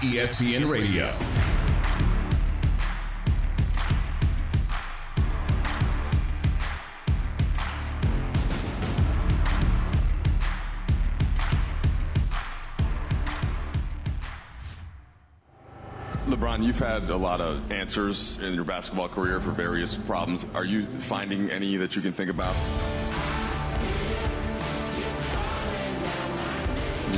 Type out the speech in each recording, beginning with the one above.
ESPN Radio. LeBron, you've had a lot of answers in your basketball career for various problems. Are you finding any that you can think about?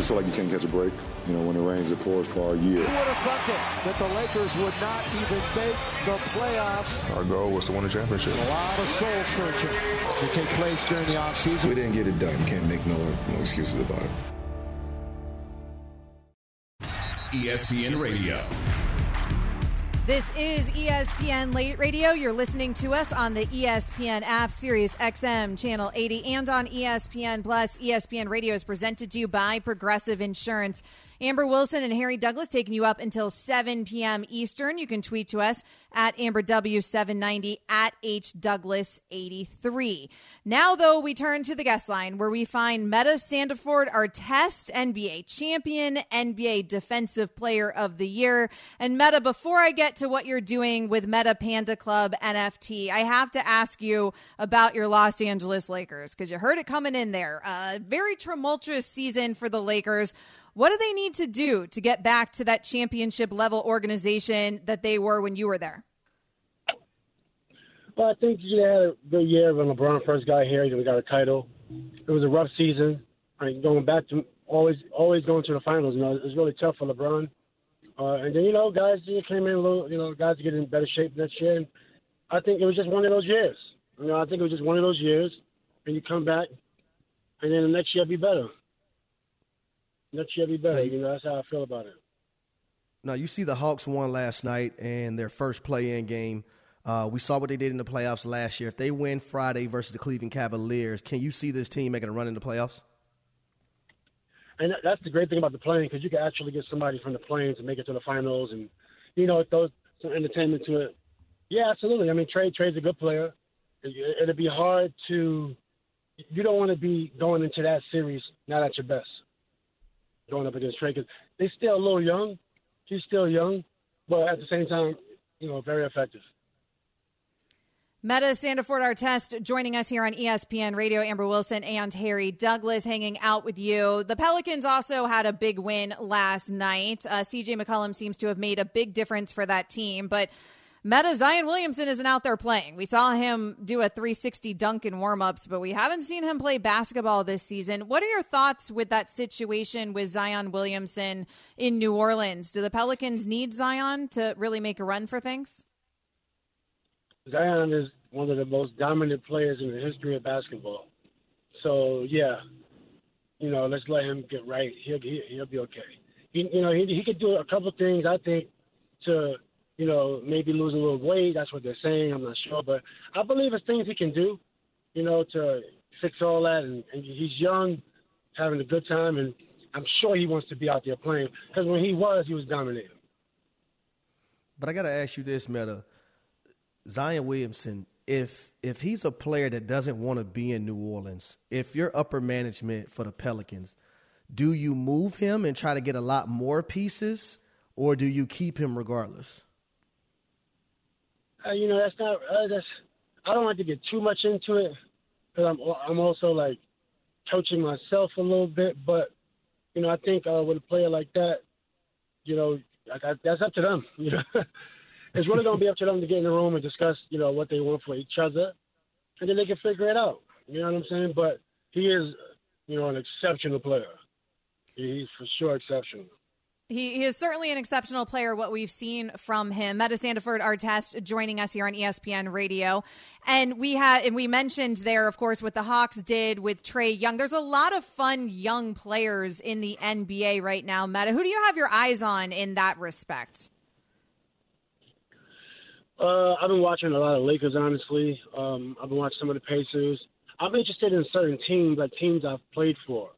Just feel like you can't catch a break. You know, when it rains, it pours for our year. Who would have thunk it that the Lakers would not even make the playoffs? Our goal was to win a championship. A lot of soul searching to take place during the offseason. We didn't get it done. Can't make no, no excuses about it. ESPN Radio. This is ESPN Late Radio. You're listening to us on the ESPN app, Sirius XM, Channel 80, and on ESPN Plus. ESPN Radio is presented to you by Progressive Insurance. Amber Wilson and Harry Douglas taking you up until 7 p.m. Eastern. You can tweet to us at AmberW790 at HDouglas83. Now, though, we turn to the guest line where we find Metta Sandiford, Artest NBA champion, NBA Defensive Player of the Year. And Metta, before I get to what you're doing with Metta Panda Club NFT, I have to ask you about your Los Angeles Lakers because you heard it coming in there. A very tumultuous season for the Lakers. What do they need to do to get back to that championship level organization that they were when you were there? Well, I think you had a good year when LeBron first got here. and we got a title. It was a rough season. I mean, going back to always, always going to the finals. You know, it was really tough for LeBron. Uh, and then you know, guys came in a little. You know, guys get in better shape next year. And I think it was just one of those years. You know, I think it was just one of those years. And you come back, and then the next year be better. Be better. You know, that's how I feel about it. Now you see the Hawks won last night and their first play-in game. Uh, we saw what they did in the playoffs last year. If they win Friday versus the Cleveland Cavaliers, can you see this team making a run in the playoffs? And that's the great thing about the playing because you can actually get somebody from the plains and make it to the finals, and you know, it throws some entertainment to it. Yeah, absolutely. I mean, Trae Trae's a good player. It, it'd be hard to. You don't want to be going into that series not at your best, going up against Trae because they're still a little young. He's still young, but at the same time, you know, very effective. Metta Sandiford Artest joining us here on ESPN Radio. Amber Wilson and Harry Douglas hanging out with you. The Pelicans also had a big win last night. Uh, CJ McCollum seems to have made a big difference for that team, but Metta Zion Williamson isn't out there playing. We saw him do a 360 dunk in warmups, but we haven't seen him play basketball this season. What are your thoughts with that situation with Zion Williamson in New Orleans? Do the Pelicans need Zion to really make a run for things? Zion is one of the most dominant players in the history of basketball. So yeah, you know, let's let him get right. He'll he, he'll be okay. He, you know, he he could do a couple things. I think to you know maybe lose a little weight. That's what they're saying. I'm not sure, but I believe it's things he can do. You know, to fix all that. And, and he's young, having a good time, and I'm sure he wants to be out there playing because when he was, he was dominating. But I got to ask you this, Metta. Zion Williamson, if if he's a player that doesn't want to be in New Orleans, if you're upper management for the Pelicans, do you move him and try to get a lot more pieces, or do you keep him regardless? Uh, you know, that's not. Uh, that's. I don't like to get too much into it because I'm I'm also like coaching myself a little bit. But you know, I think uh, with a player like that, you know, like I, that's up to them. You know, it's really going to be up to them to get in the room and discuss, you know, what they want for each other, and then they can figure it out. You know what I'm saying? But he is, you know, an exceptional player. He's for sure exceptional. He, he is certainly an exceptional player, what we've seen from him. Metta Sandiford Artest joining us here on ESPN Radio. And we had and we mentioned there, of course, what the Hawks did with Trae Young. There's a lot of fun young players in the NBA right now, Metta. Who do you have your eyes on in that respect? Uh, I've been watching a lot of Lakers, honestly. Um, I've been watching some of the Pacers. I'm interested in certain teams, like teams I've played for.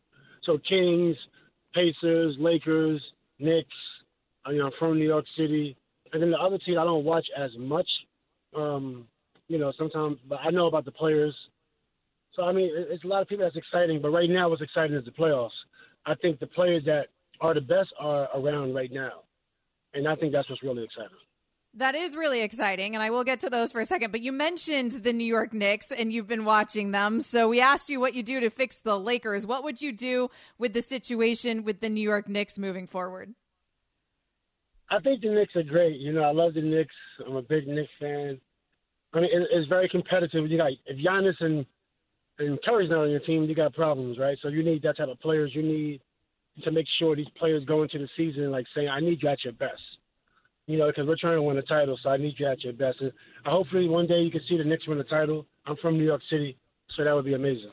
So Kings, Pacers, Lakers, Knicks. I mean, I'm from New York City, and then the other team I don't watch as much. Um, you know, sometimes, but I know about the players. So I mean, it's a lot of people that's exciting. But right now, what's exciting is the playoffs. I think the players that are the best are around right now. and I think that's what's really exciting. That is really exciting, and I will get to those for a second. But you mentioned the New York Knicks, and you've been watching them. So we asked you what you do to fix the Lakers. What would you do with the situation with the New York Knicks moving forward? I think the Knicks are great. You know, I love the Knicks. I'm a big Knicks fan. I mean, it's very competitive. You got if Giannis and and Curry's not on your team, you got problems, right? So you need that type of players. You need to make sure these players go into the season like saying, "I need you at your best." You know, because we're trying to win a title, so I need you at your best. And hopefully, one day you can see the Knicks win the title. I'm from New York City, so that would be amazing.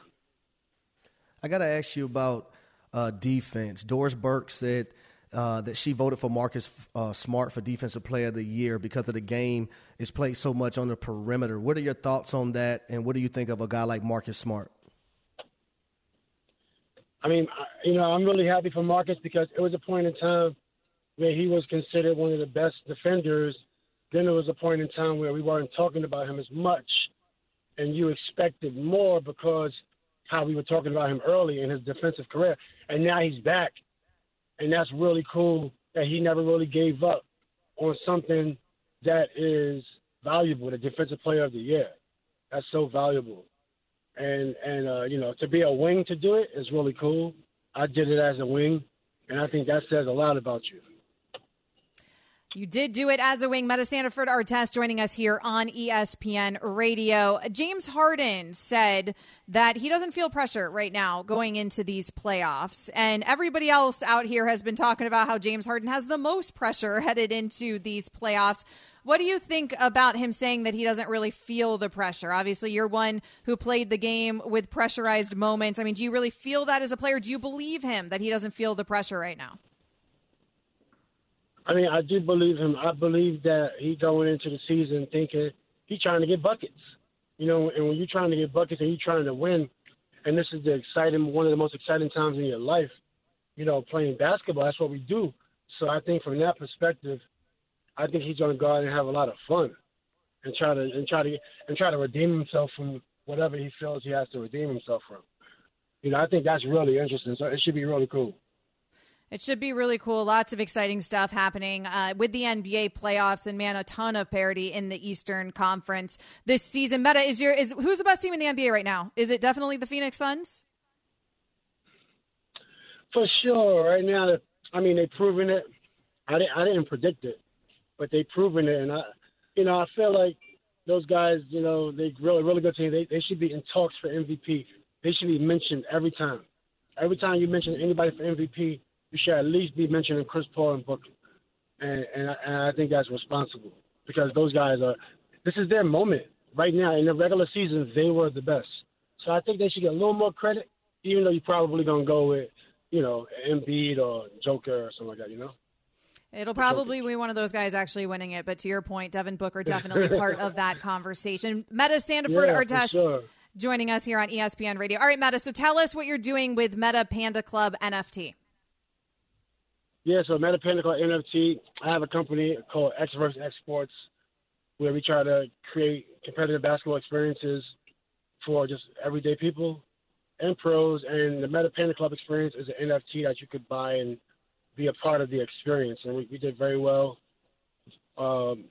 I got to ask you about uh, defense. Doris Burke said uh, that she voted for Marcus uh, Smart for Defensive Player of the Year because of the game is played so much on the perimeter. What are your thoughts on that, and what do you think of a guy like Marcus Smart? I mean, you know, I'm really happy for Marcus because it was a point in time where he was considered one of the best defenders. Then there was a point in time where we weren't talking about him as much, and you expected more because how we were talking about him early in his defensive career, and now he's back, and that's really cool that he never really gave up on something that is valuable, the defensive player of the year. That's so valuable, and and uh, you know to be a wing to do it is really cool. I did it as a wing, and I think that says a lot about you. You did do it as a wing. Metta Sandiford Artest joining us here on ESPN Radio. James Harden said that he doesn't feel pressure right now going into these playoffs. And everybody else out here has been talking about how James Harden has the most pressure headed into these playoffs. What do you think about him saying that he doesn't really feel the pressure? Obviously, you're one who played the game with pressurized moments. I mean, do you really feel that as a player? Do you believe him that he doesn't feel the pressure right now? I mean, I do believe him. I believe that he going into the season thinking he's trying to get buckets. You know, and when you're trying to get buckets and you're trying to win, and this is the exciting, one of the most exciting times in your life, you know, playing basketball. That's what we do. So I think from that perspective, I think he's going to go out and have a lot of fun, and try to and try to and try to redeem himself from whatever he feels he has to redeem himself from. You know, I think that's really interesting. So it should be really cool. It should be really cool. Lots of exciting stuff happening uh, with the NBA playoffs, and man, a ton of parity in the Eastern Conference this season. Metta is your is who's the best team in the NBA right now? Is it definitely the Phoenix Suns? For sure. Right now, I mean, they've proven it. I didn't, I didn't predict it, but they've proven it, and I, you know, I feel like those guys, you know, they really, really good team. They, they should be in talks for MVP. They should be mentioned every time. Every time you mention anybody for MVP, you should at least be mentioning Chris Paul and Booker, and and I, and I think that's responsible because those guys are. This is their moment right now. In the regular season, they were the best, so I think they should get a little more credit, even though you're probably gonna go with, you know, Embiid or Joker or something like that. You know. It'll probably be one of those guys actually winning it, but to your point, Devin Booker definitely part of that conversation. Metta Sandiford, yeah, Artest, sure. joining us here on ESPN Radio. All right, Metta. So tell us what you're doing with Metta Panda Club NFT. Yeah, so Metta Panda NFT. I have a company called Xverse Exports, where we try to create competitive basketball experiences for just everyday people and pros. And the Metta Panda Club experience is an NFT that you could buy and be a part of the experience. And we, we did very well um,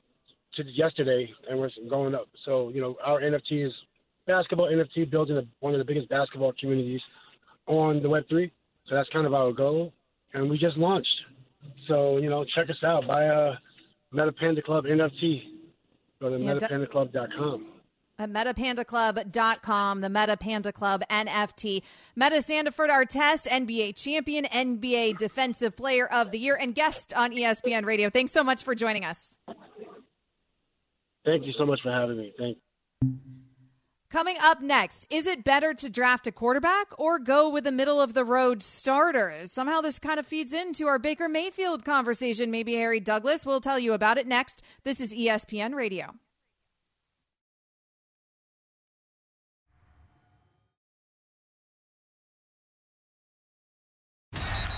to yesterday, and we're going up. So you know, our NFT is basketball NFT, building a, one of the biggest basketball communities on the Web three. So that's kind of our goal and we just launched. So you know, check us out. Buy a Metta Panda Club NFT. Go to Yeah, mettapandaclub.com. At mettapandaclub.com, the Metta Panda Club NFT. Metta Sandiford, Artest, NBA champion, NBA defensive player of the year, and guest on ESPN Radio. Thanks so much for joining us. Thank you so much for having me. Thank. Coming up next, is it better to draft a quarterback or go with a middle of the road starter? Somehow this kind of feeds into our Baker Mayfield conversation. Maybe Harry Douglas will tell you about it next. This is ESPN Radio.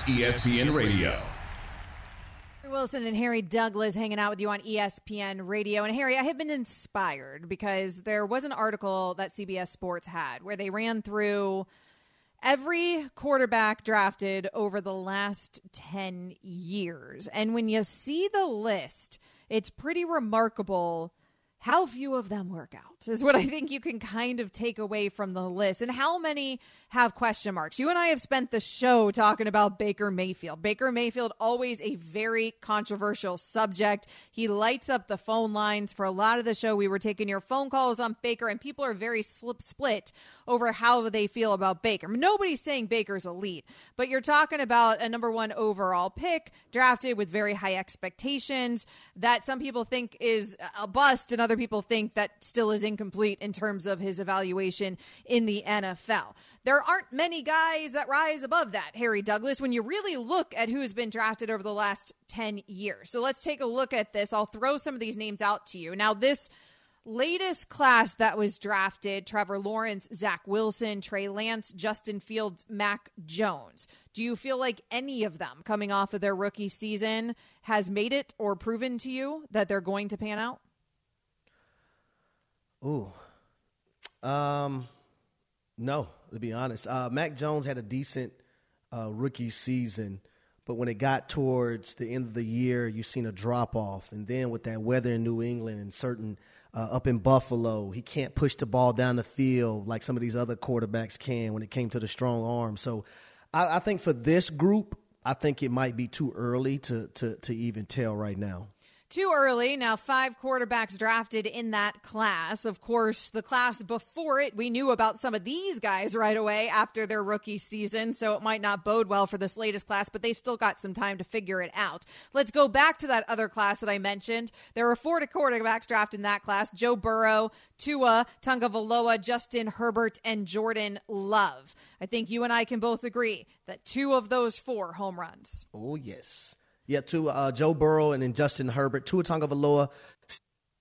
ESPN Radio. Wilson and Harry Douglas hanging out with you on ESPN Radio. And Harry, I have been inspired because there was an article that CBS Sports had where they ran through every quarterback drafted over the last 10 years. And when you see the list, it's pretty remarkable how few of them work out is what I think you can kind of take away from the list. And how many have question marks? You and I have spent the show talking about Baker Mayfield. Baker Mayfield, always a very controversial subject. He lights up the phone lines. For a lot of the show, we were taking your phone calls on Baker, and people are very slip split over how they feel about Baker. Nobody's saying Baker's elite, but you're talking about a number one overall pick drafted with very high expectations that some people think is a bust and other people think that still is incomplete in terms of his evaluation in the NFL. There aren't many guys that rise above that, Harry Douglas, when you really look at who's been drafted over the last 10 years. So let's take a look at this. I'll throw some of these names out to you. Now, this latest class that was drafted Trevor Lawrence, Zach Wilson, Trey Lance, Justin Fields, Mac Jones. Do you feel like any of them coming off of their rookie season has made it or proven to you that they're going to pan out? Ooh. Um, no, to be honest. Uh, Mac Jones had a decent uh, rookie season, but when it got towards the end of the year, you've seen a drop off. And then with that weather in New England and certain uh, up in Buffalo, he can't push the ball down the field like some of these other quarterbacks can when it came to the strong arm. So I, I think for this group, I think it might be too early to, to, to even tell right now too early. Now, five quarterbacks drafted in that class. Of course, the class before it, we knew about some of these guys right away after their rookie season, so it might not bode well for this latest class, but they've still got some time to figure it out. Let's go back to that other class that I mentioned. There were four quarterbacks drafted in that class Joe Burrow, Tua, Tagovailoa, Justin Herbert, and Jordan Love. I think you and I can both agree that two of those four home runs. Oh, yes. Yeah, to uh, Joe Burrow and then Justin Herbert, Tua Tagovailoa,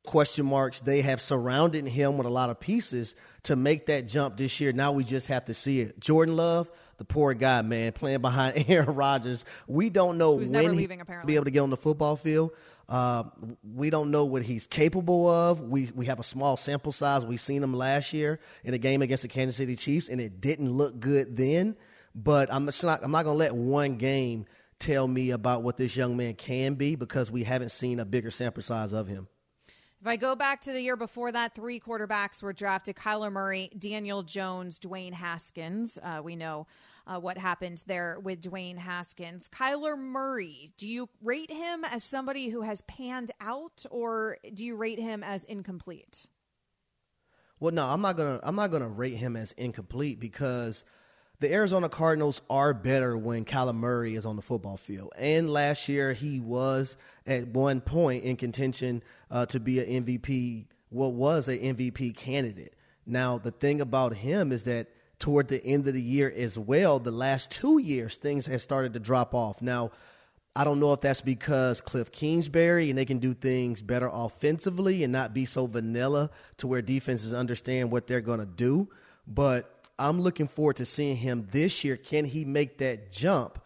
question marks. They have surrounded him with a lot of pieces to make that jump this year. Now we just have to see it. Jordan Love, the poor guy, man, playing behind Aaron Rodgers. We don't know Who's when leaving, he'll be able to get on the football field. Uh, we don't know what he's capable of. We we have a small sample size. We seen him last year in a game against the Kansas City Chiefs, and it didn't look good then. But I'm not I'm not gonna let one game tell me about what this young man can be because we haven't seen a bigger sample size of him. If I go back to the year before that, three quarterbacks were drafted Kyler Murray, Daniel Jones, Dwayne Haskins. Uh, we know uh, what happened there with Dwayne Haskins. Kyler Murray, do you rate him as somebody who has panned out or do you rate him as incomplete? Well, no, I'm not gonna I'm not gonna rate him as incomplete because the Arizona Cardinals are better when Kyler Murray is on the football field. And last year, he was at one point in contention uh, to be an MVP, what was an MVP candidate. Now, the thing about him is that toward the end of the year as well, the last two years, things have started to drop off. Now, I don't know if that's because Cliff Kingsbury and they can do things better offensively and not be so vanilla to where defenses understand what they're going to do. But I'm looking forward to seeing him this year. Can he make that jump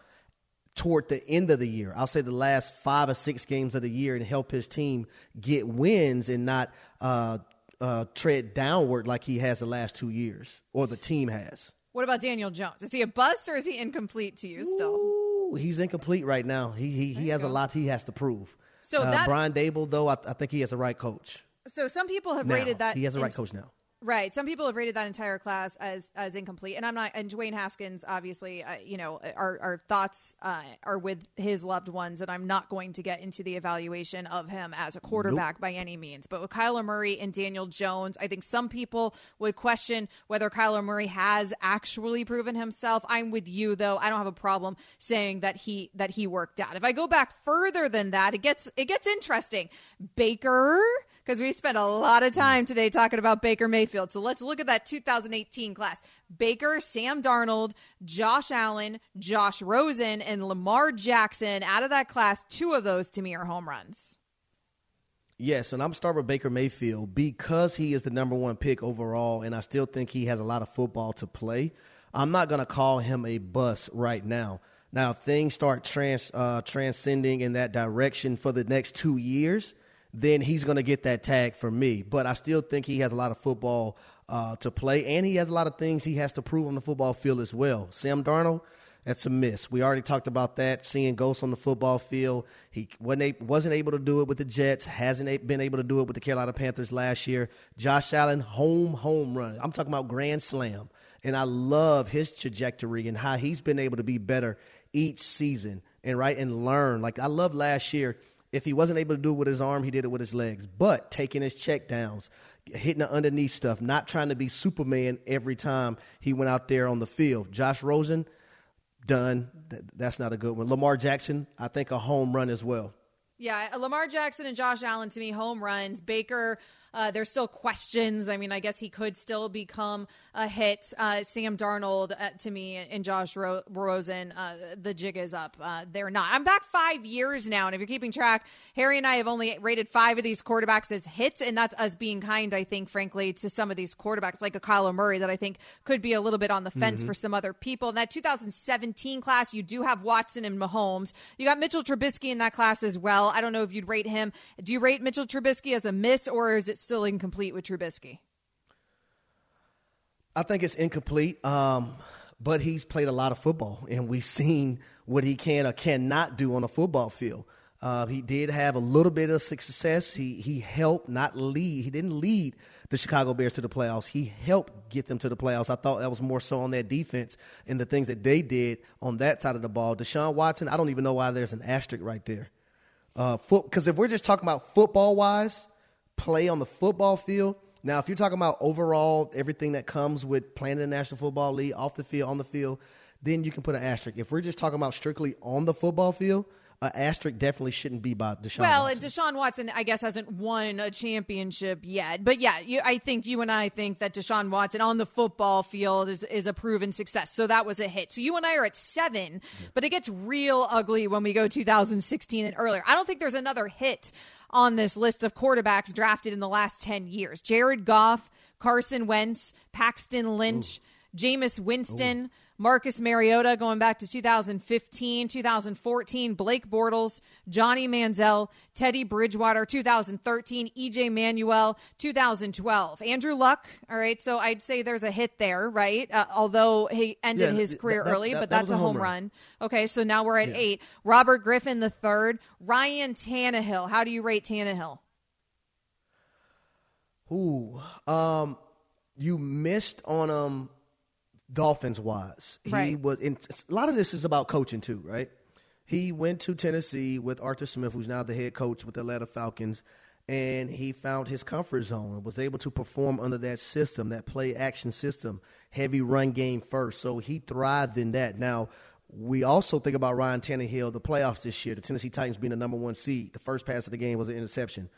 toward the end of the year? I'll say the last five or six games of the year and help his team get wins and not uh, uh, tread downward like he has the last two years or the team has. What about Daniel Jones? Is he a bust or is he incomplete to you still? Ooh, he's incomplete right now. He he, he has go. a lot he has to prove. So uh, that, Brian Daboll, though, I, I, think he has the right coach. So some people have now, rated that he has the right coach now. Right. Some people have rated that entire class as as incomplete, and I'm not. And Dwayne Haskins, obviously, uh, you know, our our thoughts uh, are with his loved ones, and I'm not going to get into the evaluation of him as a quarterback nope. by any means. But with Kyler Murray and Daniel Jones, I think some people would question whether Kyler Murray has actually proven himself. I'm with you though. I don't have a problem saying that he that he worked out. If I go back further than that, it gets it gets interesting. Baker because we spent a lot of time today talking about Baker Mayfield. So let's look at that 2018 class. Baker, Sam Darnold, Josh Allen, Josh Rosen, and Lamar Jackson. Out of that class, two of those to me are home runs. Yes, and I'm starting with Baker Mayfield because he is the number one pick overall, and I still think he has a lot of football to play. I'm not going to call him a bust right now. Now, things start trans, uh, transcending in that direction for the next two years – then he's going to get that tag from me. But I still think he has a lot of football uh, to play, and he has a lot of things he has to prove on the football field as well. Sam Darnold, that's a miss. We already talked about that. Seeing ghosts on the football field, he wasn't wasn't able to do it with the Jets. Hasn't been able to do it with the Carolina Panthers last year. Josh Allen, home home run. I'm talking about grand slam, and I love his trajectory and how he's been able to be better each season and right and learn. Like I love last year. If he wasn't able to do it with his arm, he did it with his legs. But taking his check downs, hitting the underneath stuff, not trying to be Superman every time he went out there on the field. Josh Rosen, done. That's not a good one. Lamar Jackson, I think a home run as well. Yeah, Lamar Jackson and Josh Allen to me home runs. Baker uh, there's still questions. I mean, I guess he could still become a hit. Uh, Sam Darnold, uh, to me, and Josh Ro- Rosen, uh, the jig is up. Uh, they're not. I'm back five years now, and if you're keeping track, Harry and I have only rated five of these quarterbacks as hits, and that's us being kind, I think, frankly, to some of these quarterbacks, like a Kyler Murray, that I think could be a little bit on the fence mm-hmm. for some other people. In that 2017 class, you do have Watson and Mahomes. You got Mitchell Trubisky in that class as well. I don't know if you'd rate him. Do you rate Mitchell Trubisky as a miss, or is it still incomplete with Trubisky? I think it's incomplete, um, but he's played a lot of football, and we've seen what he can or cannot do on a football field. Uh, he did have a little bit of success. He he helped, not lead. He didn't lead the Chicago Bears to the playoffs. He helped get them to the playoffs. I thought that was more so on that defense and the things that they did on that side of the ball. Deshaun Watson, I don't even know why there's an asterisk right there. Because uh, if we're just talking about football wise, play on the football field. Now, if you're talking about overall everything that comes with playing in the National Football League, off the field, on the field, then you can put an asterisk. If we're just talking about strictly on the football field, an asterisk definitely shouldn't be by Deshaun. Well, Watson. Deshaun Watson, I guess, hasn't won a championship yet. But yeah, you, I think you and I think that Deshaun Watson on the football field is, is a proven success. So that was a hit. So you and I are at seven, but it gets real ugly when we go 2016 and earlier. I don't think there's another hit on this list of quarterbacks drafted in the last 10 years. Jared Goff, Carson Wentz, Paxton Lynch, Ooh. Jameis Winston. Ooh. Marcus Mariota going back to 2015, 2014, Blake Bortles, Johnny Manziel, Teddy Bridgewater, 2013, EJ Manuel, 2012. Andrew Luck, all right, so I'd say there's a hit there, right? Uh, although he ended yeah, his career that, early, that, but that that's a home run. run. Okay, so now we're at yeah. eight. Robert Griffin the third, Ryan Tannehill. How do you rate Tannehill? Ooh, um, you missed on um Dolphins wise. He right. was in, a lot of this is about coaching too, right? He went to Tennessee with Arthur Smith, who's now the head coach with the Atlanta Falcons, and he found his comfort zone and was able to perform under that system, that play action system, heavy run game first. So he thrived in that. Now, we also think about Ryan Tannehill, the playoffs this year, the Tennessee Titans being the number one seed. The first pass of the game was an interception.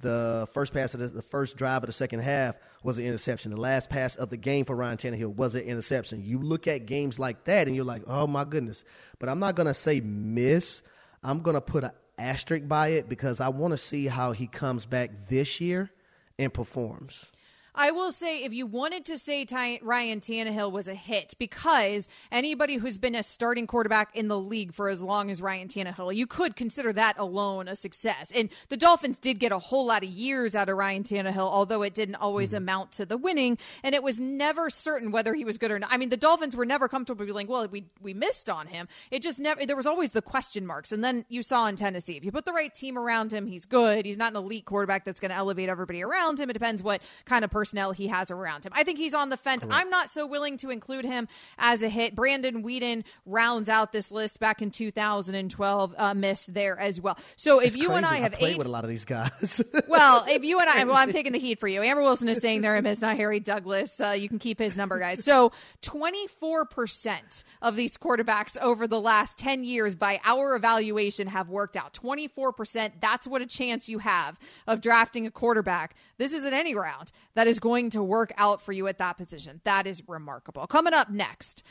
The first pass of the, the, first drive of the second half was an interception. The last pass of the game for Ryan Tannehill was an interception. You look at games like that and you're like, oh my goodness. But I'm not going to say miss. I'm going to put an asterisk by it because I want to see how he comes back this year and performs. I will say, if you wanted to say Ty- Ryan Tannehill was a hit, because anybody who's been a starting quarterback in the league for as long as Ryan Tannehill, you could consider that alone a success. And the Dolphins did get a whole lot of years out of Ryan Tannehill, although it didn't always mm-hmm. amount to the winning. And it was never certain whether he was good or not. I mean, the Dolphins were never comfortable being like, well, we we missed on him. It just never. There was always the question marks. And then you saw in Tennessee, if you put the right team around him, he's good. He's not an elite quarterback that's going to elevate everybody around him. It depends what kind of person personnel he has around him. I think he's on the fence. Correct. I'm not so willing to include him as a hit. Brandon Weeden rounds out this list back in 2012, uh, miss there as well. So if you crazy. and I have I eight, with a lot of these guys. well, if you and I, well, I'm taking the heat for you. Amber Wilson is saying they're a miss, not Harry Douglas. Uh, you can keep his number, guys. So 24% of these quarterbacks over the last 10 years, by our evaluation, have worked out. 24%. That's what a chance you have of drafting a quarterback. This isn't any round that is going to work out for you at that position. That is remarkable. Coming up next.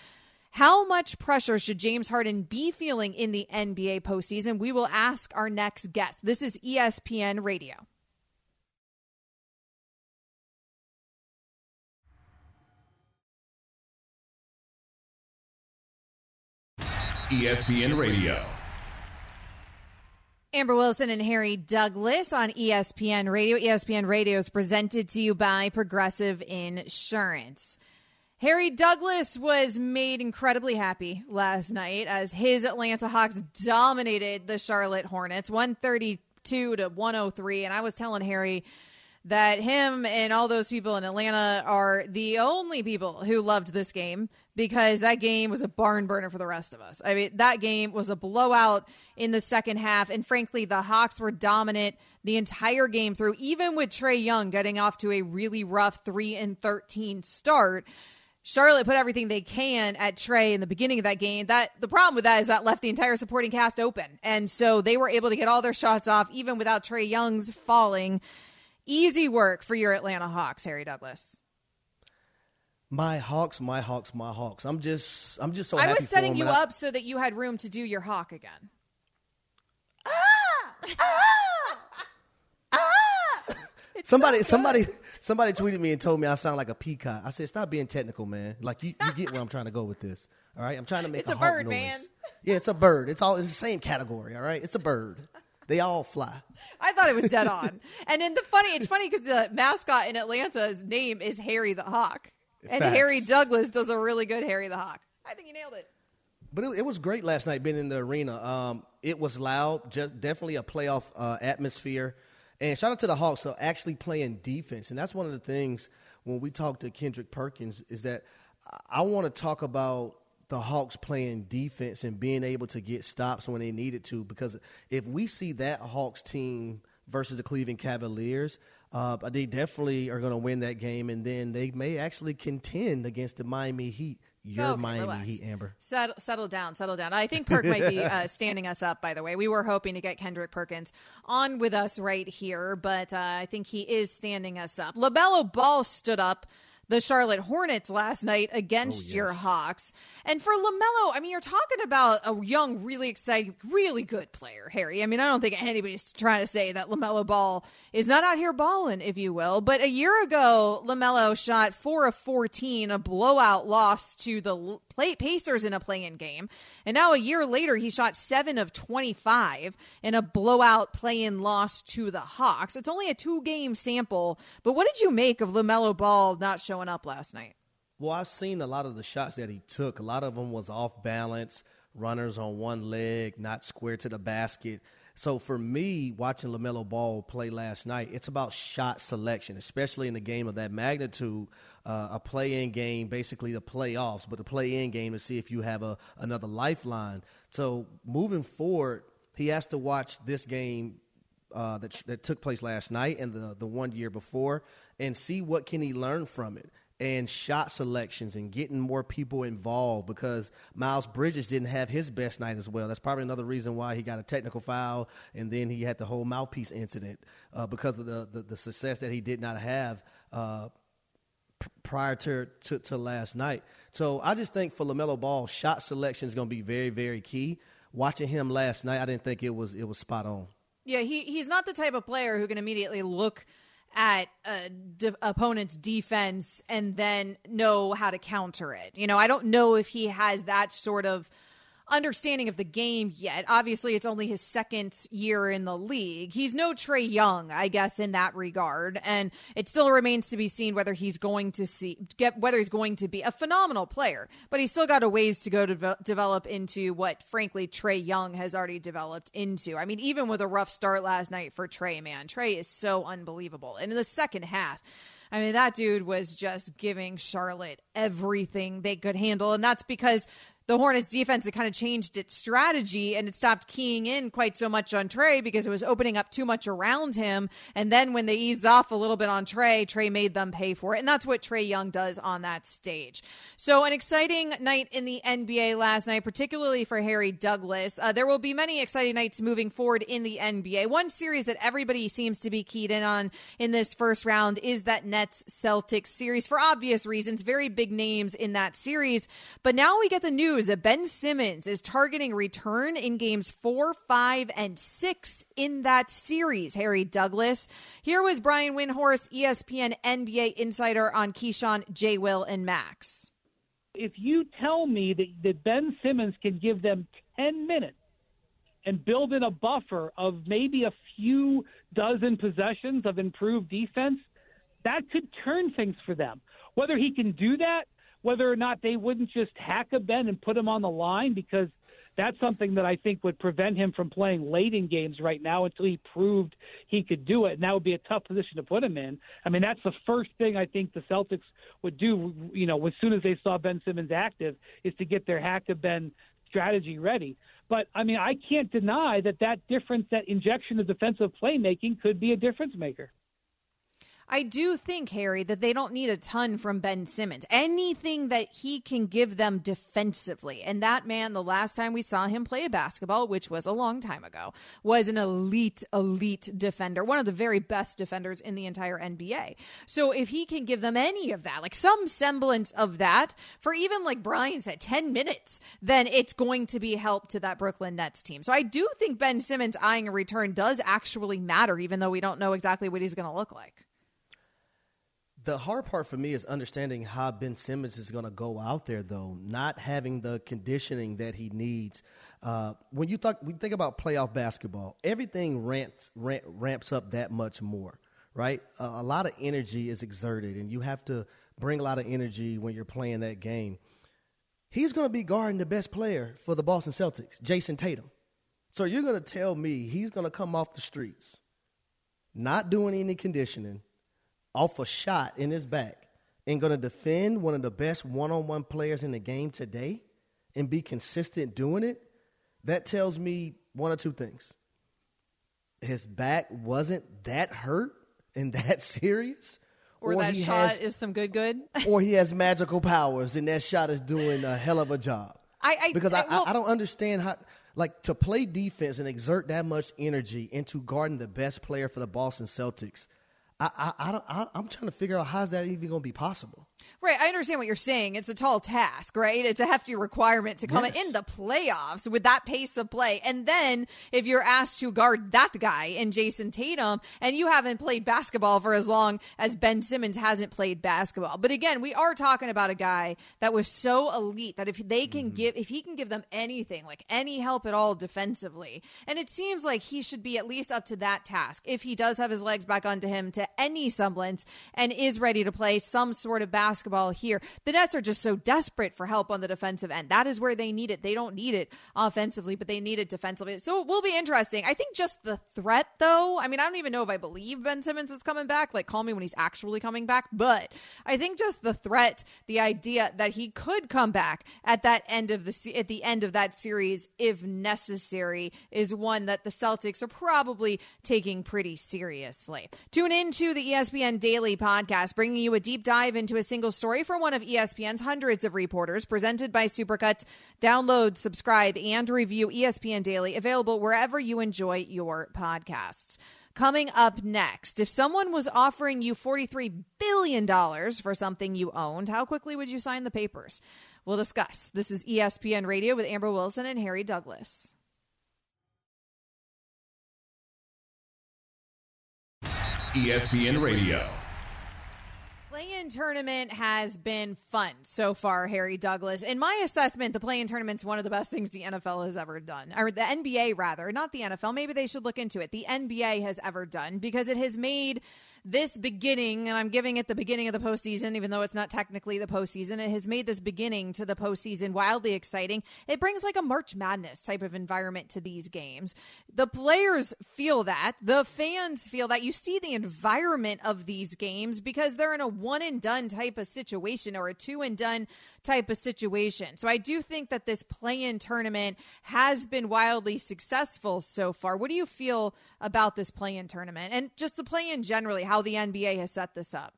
How much pressure should James Harden be feeling in the NBA postseason? We will ask our next guest. This is ESPN Radio. ESPN Radio. Amber Wilson and Harry Douglas on ESPN Radio. ESPN Radio is presented to you by Progressive Insurance. Harry Douglas was made incredibly happy last night as his Atlanta Hawks dominated the Charlotte Hornets 132 to 103. And I was telling Harry that him and all those people in Atlanta are the only people who loved this game because that game was a barn burner for the rest of us. I mean, that game was a blowout in the second half. And frankly, the Hawks were dominant the entire game through, even with Trae Young getting off to a really rough 3 and 13 start. Charlotte put everything they can at Trae in the beginning of that game. That the problem with that is that left the entire supporting cast open. And so they were able to get all their shots off even without Trae Young's falling. Easy work for your Atlanta Hawks, Harry Douglas. My Hawks, my Hawks, my Hawks. I'm just, I'm just so. I happy was setting for you them, and up so that you had room to do your Hawk again. Ah somebody, somebody, somebody tweeted me and told me I sound like a peacock. I said, "Stop being technical, man. Like you, you get where I'm trying to go with this. All right, I'm trying to make It's a, a hawk bird, noise. man. Yeah, it's a bird. It's all in the same category. All right, it's a bird. They all fly. I thought it was dead on. And then the funny, it's funny because the mascot in Atlanta's name is Harry the Hawk, and Facts. Harry Douglas does a really good Harry the Hawk. I think you nailed it. But it, it was great last night being in the arena. Um, it was loud, just definitely a playoff uh, atmosphere. And shout out to the Hawks for actually playing defense. And that's one of the things when we talk to Kendrick Perkins is that I want to talk about the Hawks playing defense and being able to get stops when they needed to. Because if we see that Hawks team versus the Cleveland Cavaliers, uh, they definitely are going to win that game, and then they may actually contend against the Miami Heat. Your Okay, Miami relax. Heat, Amber. Settle, settle down, settle down. I think Perk might be uh, standing us up. By the way, we were hoping to get Kendrick Perkins on with us right here, but uh, I think he is standing us up. LaMelo Ball stood up. The Charlotte Hornets last night against Oh, your. Hawks. And for LaMelo, I mean, you're talking about a young, really exciting, really good player, Harry. I mean, I don't think anybody's trying to say that LaMelo Ball is not out here balling, if you will. But a year ago, LaMelo shot 4 of 14, a blowout loss to the play- Pacers in a play-in game. And now a year later, he shot 7 of 25 in a blowout play-in loss to the Hawks. It's only a two-game sample. But what did you make of LaMelo Ball not showing up last night? Well, I've seen a lot of the shots that he took. A lot of them was off balance, runners on one leg, not square to the basket. So for me, watching LaMelo Ball play last night, it's about shot selection, especially in a game of that magnitude, uh, a play-in game, basically the playoffs, but the play-in game to see if you have a another lifeline. So moving forward, he has to watch this game uh, that that took place last night and the the one year before, and see what can he learn from it and shot selections and getting more people involved because Miles Bridges didn't have his best night as well. That's probably another reason why he got a technical foul and then he had the whole mouthpiece incident uh, because of the, the the success that he did not have. Uh, p- prior to, to to last night. So I just think for LaMelo Ball, shot selection is going to be very very key. Watching him last night, I didn't think it was it was spot on. Yeah, he he's not the type of player who can immediately look at a de- opponent's defense and then know how to counter it. You know, I don't know if he has that sort of understanding of the game yet. Obviously, it's only his second year in the league. He's no Trae Young, I guess, in that regard, and it still remains to be seen whether he's going to see get whether he's going to be a phenomenal player. But he's still got a ways to go to ve- develop into what, frankly, Trae Young has already developed into. I mean, even with a rough start last night for Trae, man, Trae is so unbelievable. And in the second half. I mean, that dude was just giving Charlotte everything they could handle. And that's because the Hornets defense had kind of changed its strategy and it stopped keying in quite so much on Trae because it was opening up too much around him. And then when they eased off a little bit on Trae, Trae made them pay for it. And that's what Trae Young does on that stage. So, an exciting night in the NBA last night, particularly for Harry Douglas. Uh, there will be many exciting nights moving forward in the NBA. One series that everybody seems to be keyed in on in this first round is that Nets Celtics series for obvious reasons. Very big names in that series. But now we get the news that Ben Simmons is targeting return in games four, five, and six in that series. Harry Douglas. Here was Brian Windhorst, ESPN NBA insider on Keyshawn, J. Will, and Max. if you tell me that, that Ben Simmons can give them 10 minutes and build in a buffer of maybe a few dozen possessions of improved defense, that could turn things for them. Whether he can do that, whether or not they wouldn't just hack a Ben and put him on the line because that's something that I think would prevent him from playing late in games right now until he proved he could do it. And that would be a tough position to put him in. I mean, that's the first thing I think the Celtics would do, you know, as soon as they saw Ben Simmons active, is to get their hack of Ben strategy ready. But I mean, I can't deny that that difference, that injection of defensive playmaking could be a difference maker. I do think, Harry, that they don't need a ton from Ben Simmons. Anything that he can give them defensively. And that man, the last time we saw him play basketball, which was a long time ago, was an elite, elite defender, one of the very best defenders in the entire NBA. So if he can give them any of that, like some semblance of that, for even like Brian said, 10 minutes, then it's going to be help to that Brooklyn Nets team. So I do think Ben Simmons eyeing a return does actually matter, even though we don't know exactly what he's going to look like the hard part for me is understanding how Ben Simmons is going to go out there, though, not having the conditioning that he needs. Uh, when you talk, we think about playoff basketball, everything ramps ramp, ramps up that much more, right? A lot of energy is exerted, and you have to bring a lot of energy when you're playing that game. He's going to be guarding the best player for the Boston Celtics, Jayson Tatum. So you're going to tell me he's going to come off the streets, not doing any conditioning off a shot in his back and going to defend one of the best one on one players in the game today and be consistent doing it, that tells me one or two things. His back wasn't that hurt and that serious. Or, or that shot has, is some good good. or he has magical powers and that shot is doing a hell of a job. I, I because I, I, well, I don't understand how like to play defense and exert that much energy into guarding the best player for the Boston Celtics I, I, I don't, I, am trying to figure out how's that even going to be possible. Right, I understand what you're saying. It's a tall task, right? It's a hefty requirement to come yes. in the playoffs with that pace of play. And then if you're asked to guard that guy in Jayson Tatum and you haven't played basketball for as long as Ben Simmons hasn't played basketball. But again, we are talking about a guy that was so elite that if they can mm-hmm. give if he can give them anything, like any help at all defensively, and it seems like he should be at least up to that task if he does have his legs back onto him to any semblance and is ready to play some sort of basketball here. The Nets are just so desperate for help on the defensive end. That is where they need it. They don't need it offensively, but they need it defensively. So it will be interesting. I think just the threat, though. I mean, I don't even know if I believe Ben Simmons is coming back. Like, call me when he's actually coming back. But I think just the threat, the idea that he could come back at that end of the at the end of that series if necessary, is one that the Celtics are probably taking pretty seriously. Tune in to the ESPN Daily podcast, bringing you a deep dive into a single story for one of ESPN's hundreds of reporters, presented by Supercut. Download, subscribe, and review ESPN Daily, available wherever you enjoy your podcasts. Coming up next, if someone was offering you $43 billion for something you owned, how quickly would you sign the papers? We'll discuss. This is ESPN Radio with Amber Wilson and Harry Douglas. ESPN Radio. Play-in tournament has been fun so far, Harry Douglas. In my assessment, the play-in tournament's one of the best things the NFL has ever done, or the NBA rather, not the NFL. Maybe they should look into it. The NBA has ever done because it has made this beginning, and I'm giving it the beginning of the postseason, even though it's not technically the postseason, it has made this beginning to the postseason wildly exciting. It brings like a March Madness type of environment to these games. The players feel that, the fans feel that. You see the environment of these games because they're in a one and done type of situation or a two and done type of situation. So I do think that this play in tournament has been wildly successful so far. What do you feel about this play in tournament and just the play in generally, how the NBA has set this up?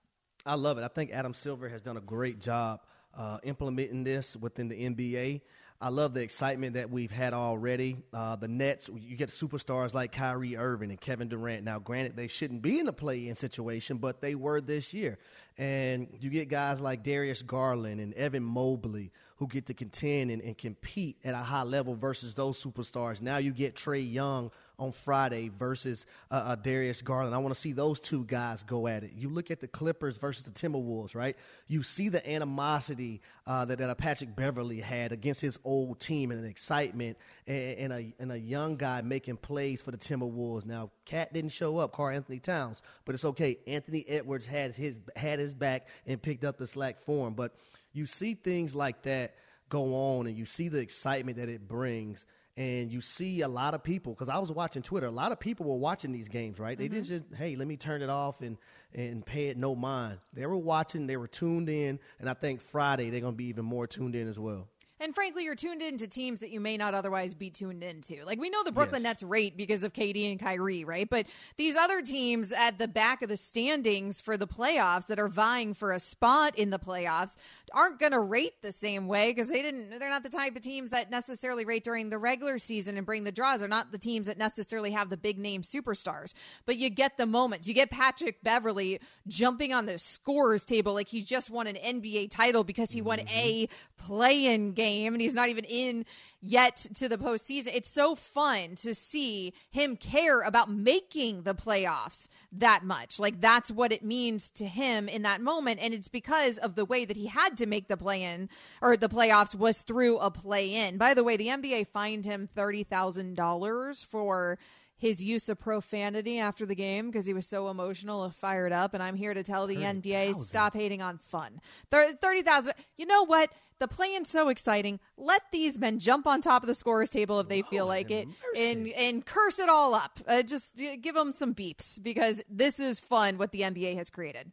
I love it. I think Adam Silver has done a great job uh, implementing this within the NBA. I love the excitement that we've had already. Uh, the Nets, you get superstars like Kyrie Irving and Kevin Durant. Now, granted, they shouldn't be in a play in situation, but they were this year. And you get guys like Darius Garland and Evan Mobley who get to contend and, and compete at a high level versus those superstars. Now you get Trae Young on Friday versus uh, uh, Darius Garland. I want to see those two guys go at it. You look at the Clippers versus the Timberwolves, right? You see the animosity uh, that, that Patrick Beverley had against his old team and an excitement and, and, a, and a young guy making plays for the Timberwolves. Now, KAT didn't show up, Karl-Anthony Towns, but it's okay. Anthony Edwards had his, had his back and picked up the slack for him. But you see things like that go on and you see the excitement that it brings – and you see a lot of people because I was watching Twitter. A lot of people were watching these games, right? They mm-hmm. didn't just hey, let me turn it off and and pay it no mind. They were watching, they were tuned in, and I think Friday they're going to be even more tuned in as well. And frankly, you're tuned into teams that you may not otherwise be tuned into. Like we know the Brooklyn yes. Nets rate because of KD and Kyrie, right? But these other teams at the back of the standings for the playoffs that are vying for a spot in the playoffs aren't going to rate the same way because they didn't. They're not the type of teams that necessarily rate during the regular season and bring the draws. They're not the teams that necessarily have the big name superstars. But you get the moments. You get Patrick Beverley jumping on the scores table like he's just won an NBA title because he won mm-hmm. a play-in game and he's not even in yet to the postseason. It's so fun to see him care about making the playoffs that much. Like that's what it means to him in that moment. And it's because of the way that he had to make the play in or the playoffs was through a play in. By the way, the NBA fined him $30,000 for his use of profanity after the game because he was so emotional and fired up. And I'm here to tell the 30, NBA stop hating on fun. 30,000. You know what? The play-in's so exciting. Let these men jump on top of the scorers table if they feel like it, and and curse it all up. Uh, just give them some beeps because this is fun. What the NBA has created.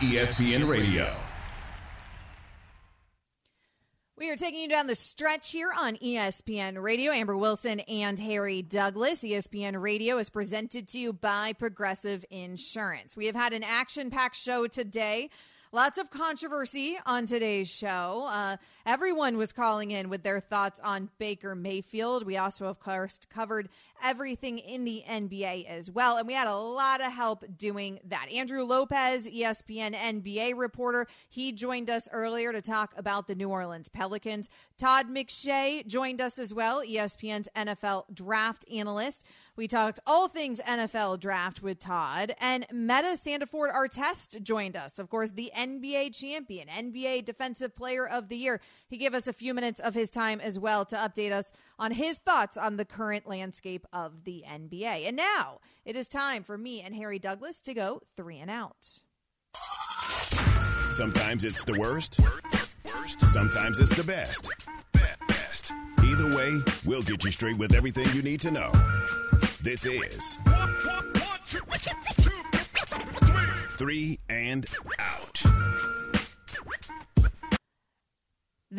ESPN Radio. We are taking you down the stretch here on ESPN Radio. Amber Wilson and Harry Douglas. ESPN Radio is presented to you by Progressive Insurance. We have had an action packed show today. Lots of controversy on today's show. Uh, everyone was calling in with their thoughts on Baker Mayfield. We also, of course, covered everything in the NBA as well. And we had a lot of help doing that. Andrew Lopez, ESPN NBA reporter, he joined us earlier to talk about the New Orleans Pelicans. Todd McShay joined us as well, ESPN's NFL draft analyst. We talked all things NFL draft with Todd, and Metta Sandiford Artest joined us. Of course, the NBA champion, NBA Defensive Player of the Year. He gave us a few minutes of his time as well to update us on his thoughts on the current landscape of the NBA. And now it is time for me and Harry Douglas to go three and out. Sometimes it's the worst. Sometimes it's the best. Either way, we'll get you straight with everything you need to know. This is Three and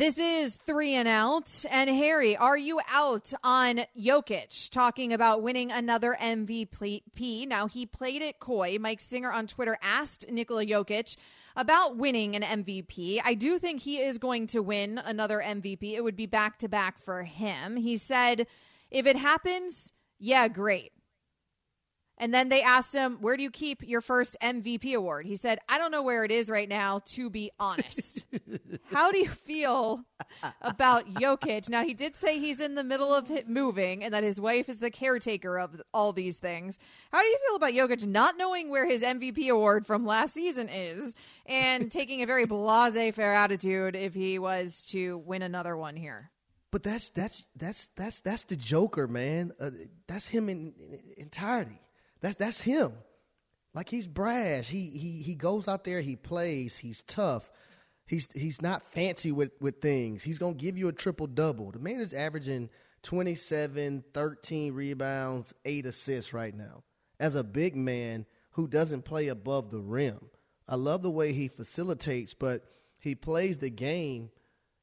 This is three and out. And Harry, are you out on Jokic talking about winning another MVP? Now, he played it coy. Mike Singer on Twitter asked Nikola Jokic about winning an MVP. I do think he is going to win another MVP. It would be back to back for him. He said, if it happens, yeah, great. And then they asked him, Where do you keep your first MVP award? He said, I don't know where it is right now, to be honest. How do you feel about Jokic? Now, he did say he's in the middle of moving and that his wife is the caretaker of all these things. How do you feel about Jokic not knowing where his MVP award from last season is and taking a very blase fair attitude if he was to win another one here? But that's that's that's that's that's the Joker, man. Uh, that's him in, in, entirety. That's that's him. Like he's brash. He he he goes out there. He plays. He's tough. He's he's not fancy with with things. He's gonna give you a triple double. The man is averaging 27, 13 rebounds, eight assists right now. As a big man who doesn't play above the rim, I love the way he facilitates, but he plays the game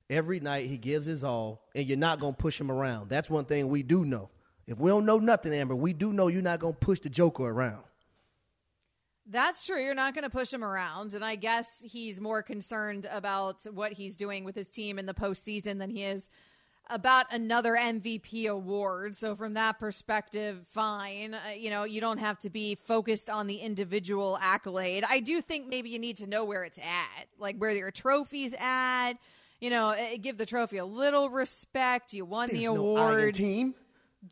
every night he gives his all, and you're not to push him around. That's one thing we do know. If we don't know nothing, Amber, we do know you're not going to push the Joker around. That's true. You're not going to push him around. And I guess he's more concerned about what he's doing with his team in the postseason than he is about another MVP award. So from that perspective, fine. Uh, you know, you don't have to be focused on the individual accolade. I do think maybe you need to know where it's at, like where your trophy's at. You know, eh, give the trophy a little respect. You won There's the award. Iron team.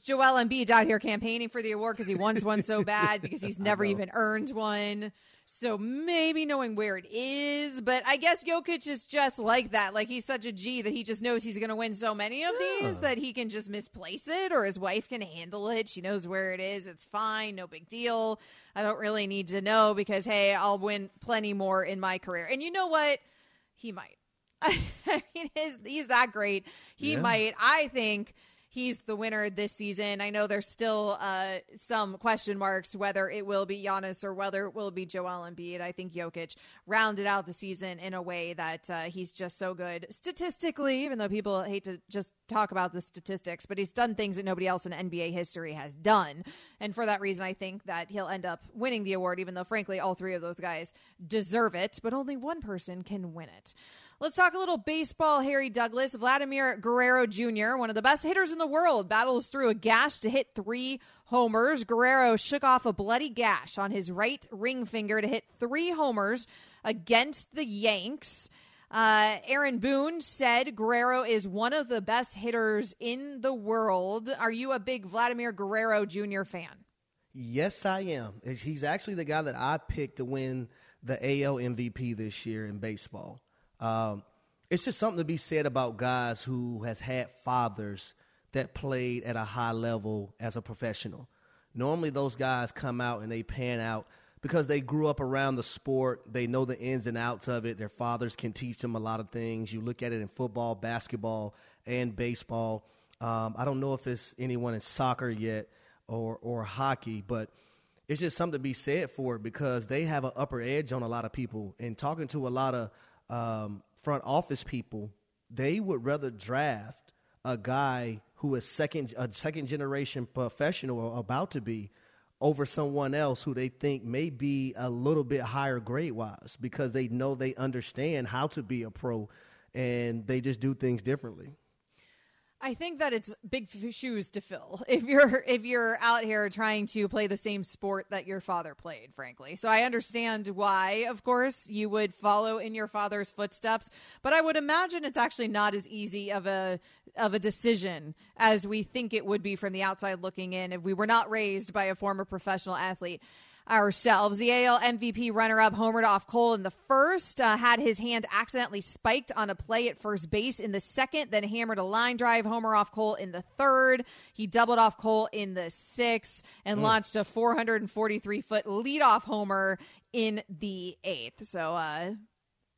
Joel Embiid's out here campaigning for the award because he wants one so bad because he's never even earned one. So maybe knowing where it is, but I guess Jokic is just like that. Like he's such a G that he just knows he's going to win so many of these that he can just misplace it or his wife can handle it. She knows where it is. It's fine. No big deal. I don't really need to know because, hey, I'll win plenty more in my career. And you know what? He might. I mean, his, he's that great. He Yeah. might. I think he's the winner this season. I know there's still uh, some question marks whether it will be Giannis or whether it will be Joel Embiid. I think Jokic rounded out the season in a way that uh, he's just so good statistically, even though people hate to just talk about the statistics, but he's done things that nobody else in NBA history has done. And for that reason, I think that he'll end up winning the award, even though, frankly, all three of those guys deserve it, but only one person can win it. Let's talk a little baseball, Harry Douglas. Vladimir Guerrero Jr., one of the best hitters in the world, battles through a gash to hit three homers. Guerrero shook off a bloody gash on his right ring finger to hit three homers against the Yanks. Uh, Aaron Boone said Guerrero is one of the best hitters in the world. Are you a big Vladimir Guerrero Jr. fan? Yes, I am. He's actually the guy that I picked to win the AL MVP this year in baseball. Um, it's just something to be said about guys who has had fathers that played at a high level as a professional. Normally, those guys come out and they pan out because they grew up around the sport. They know the ins and outs of it. Their fathers can teach them a lot of things. You look at it in football, basketball, and baseball. Um, I don't know if it's anyone in soccer yet or or hockey, but it's just something to be said for it because they have an upper edge on a lot of people. And talking to a lot of um, front office people, they would rather draft a guy who is second a second generation professional or about to be over someone else who they think may be a little bit higher grade wise because they know they understand how to be a pro and they just do things differently. I think that it's big shoes to fill if you're if you're out here trying to play the same sport that your father played frankly. So I understand why of course you would follow in your father's footsteps, but I would imagine it's actually not as easy of a of a decision as we think it would be from the outside looking in if we were not raised by a former professional athlete ourselves. The AL MVP runner up homered off Cole in the first, uh, had his hand accidentally spiked on a play at first base in the second, then hammered a line drive homer off Cole in the third. He doubled off Cole in the sixth and launched a 443 foot leadoff homer in the eighth. So, uh,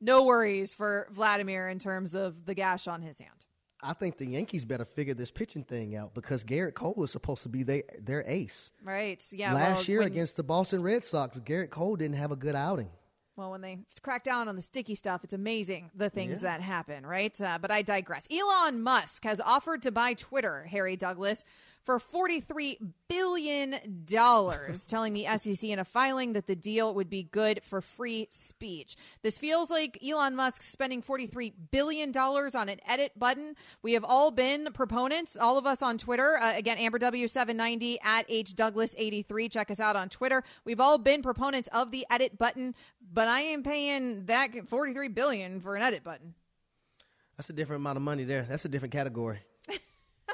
no worries for Vladimir in terms of the gash on his hand. I think the Yankees better figure this pitching thing out because Gerrit Cole is supposed to be their their ace. Right. Yeah. Last well, year when- against the Boston Red Sox, Gerrit Cole didn't have a good outing. Well, when they crack down on the sticky stuff, it's amazing the things that happen, right? Uh, but I digress. Elon Musk has offered to buy Twitter, Harry Douglas, for $43 billion, telling the SEC in a filing that the deal would be good for free speech. This feels like Elon Musk spending $43 billion on an edit button. We have all been proponents, all of us on Twitter. Uh, again, Amber W790 at H Douglas83. Check us out on Twitter. We've all been proponents of the edit button, but I am paying that 43 billion for an edit button. That's a different amount of money there. That's a different category.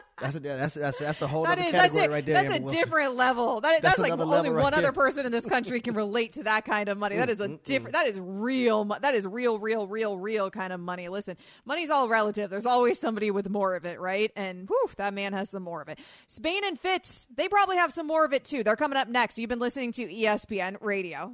That's a that's that's, that's a whole That other is that's category it. right there. That's Amber a Wilson. different level. That, that's, That's like only right one other person in this country can relate to that kind of money. That is a different. That is real. That is real, real, real, real kind of money. Listen, money's all relative. There's always somebody with more of it, right? And whew, that man has some more of it. Spain and Fitz, they probably have some more of it too. They're coming up next. You've been listening to ESPN Radio.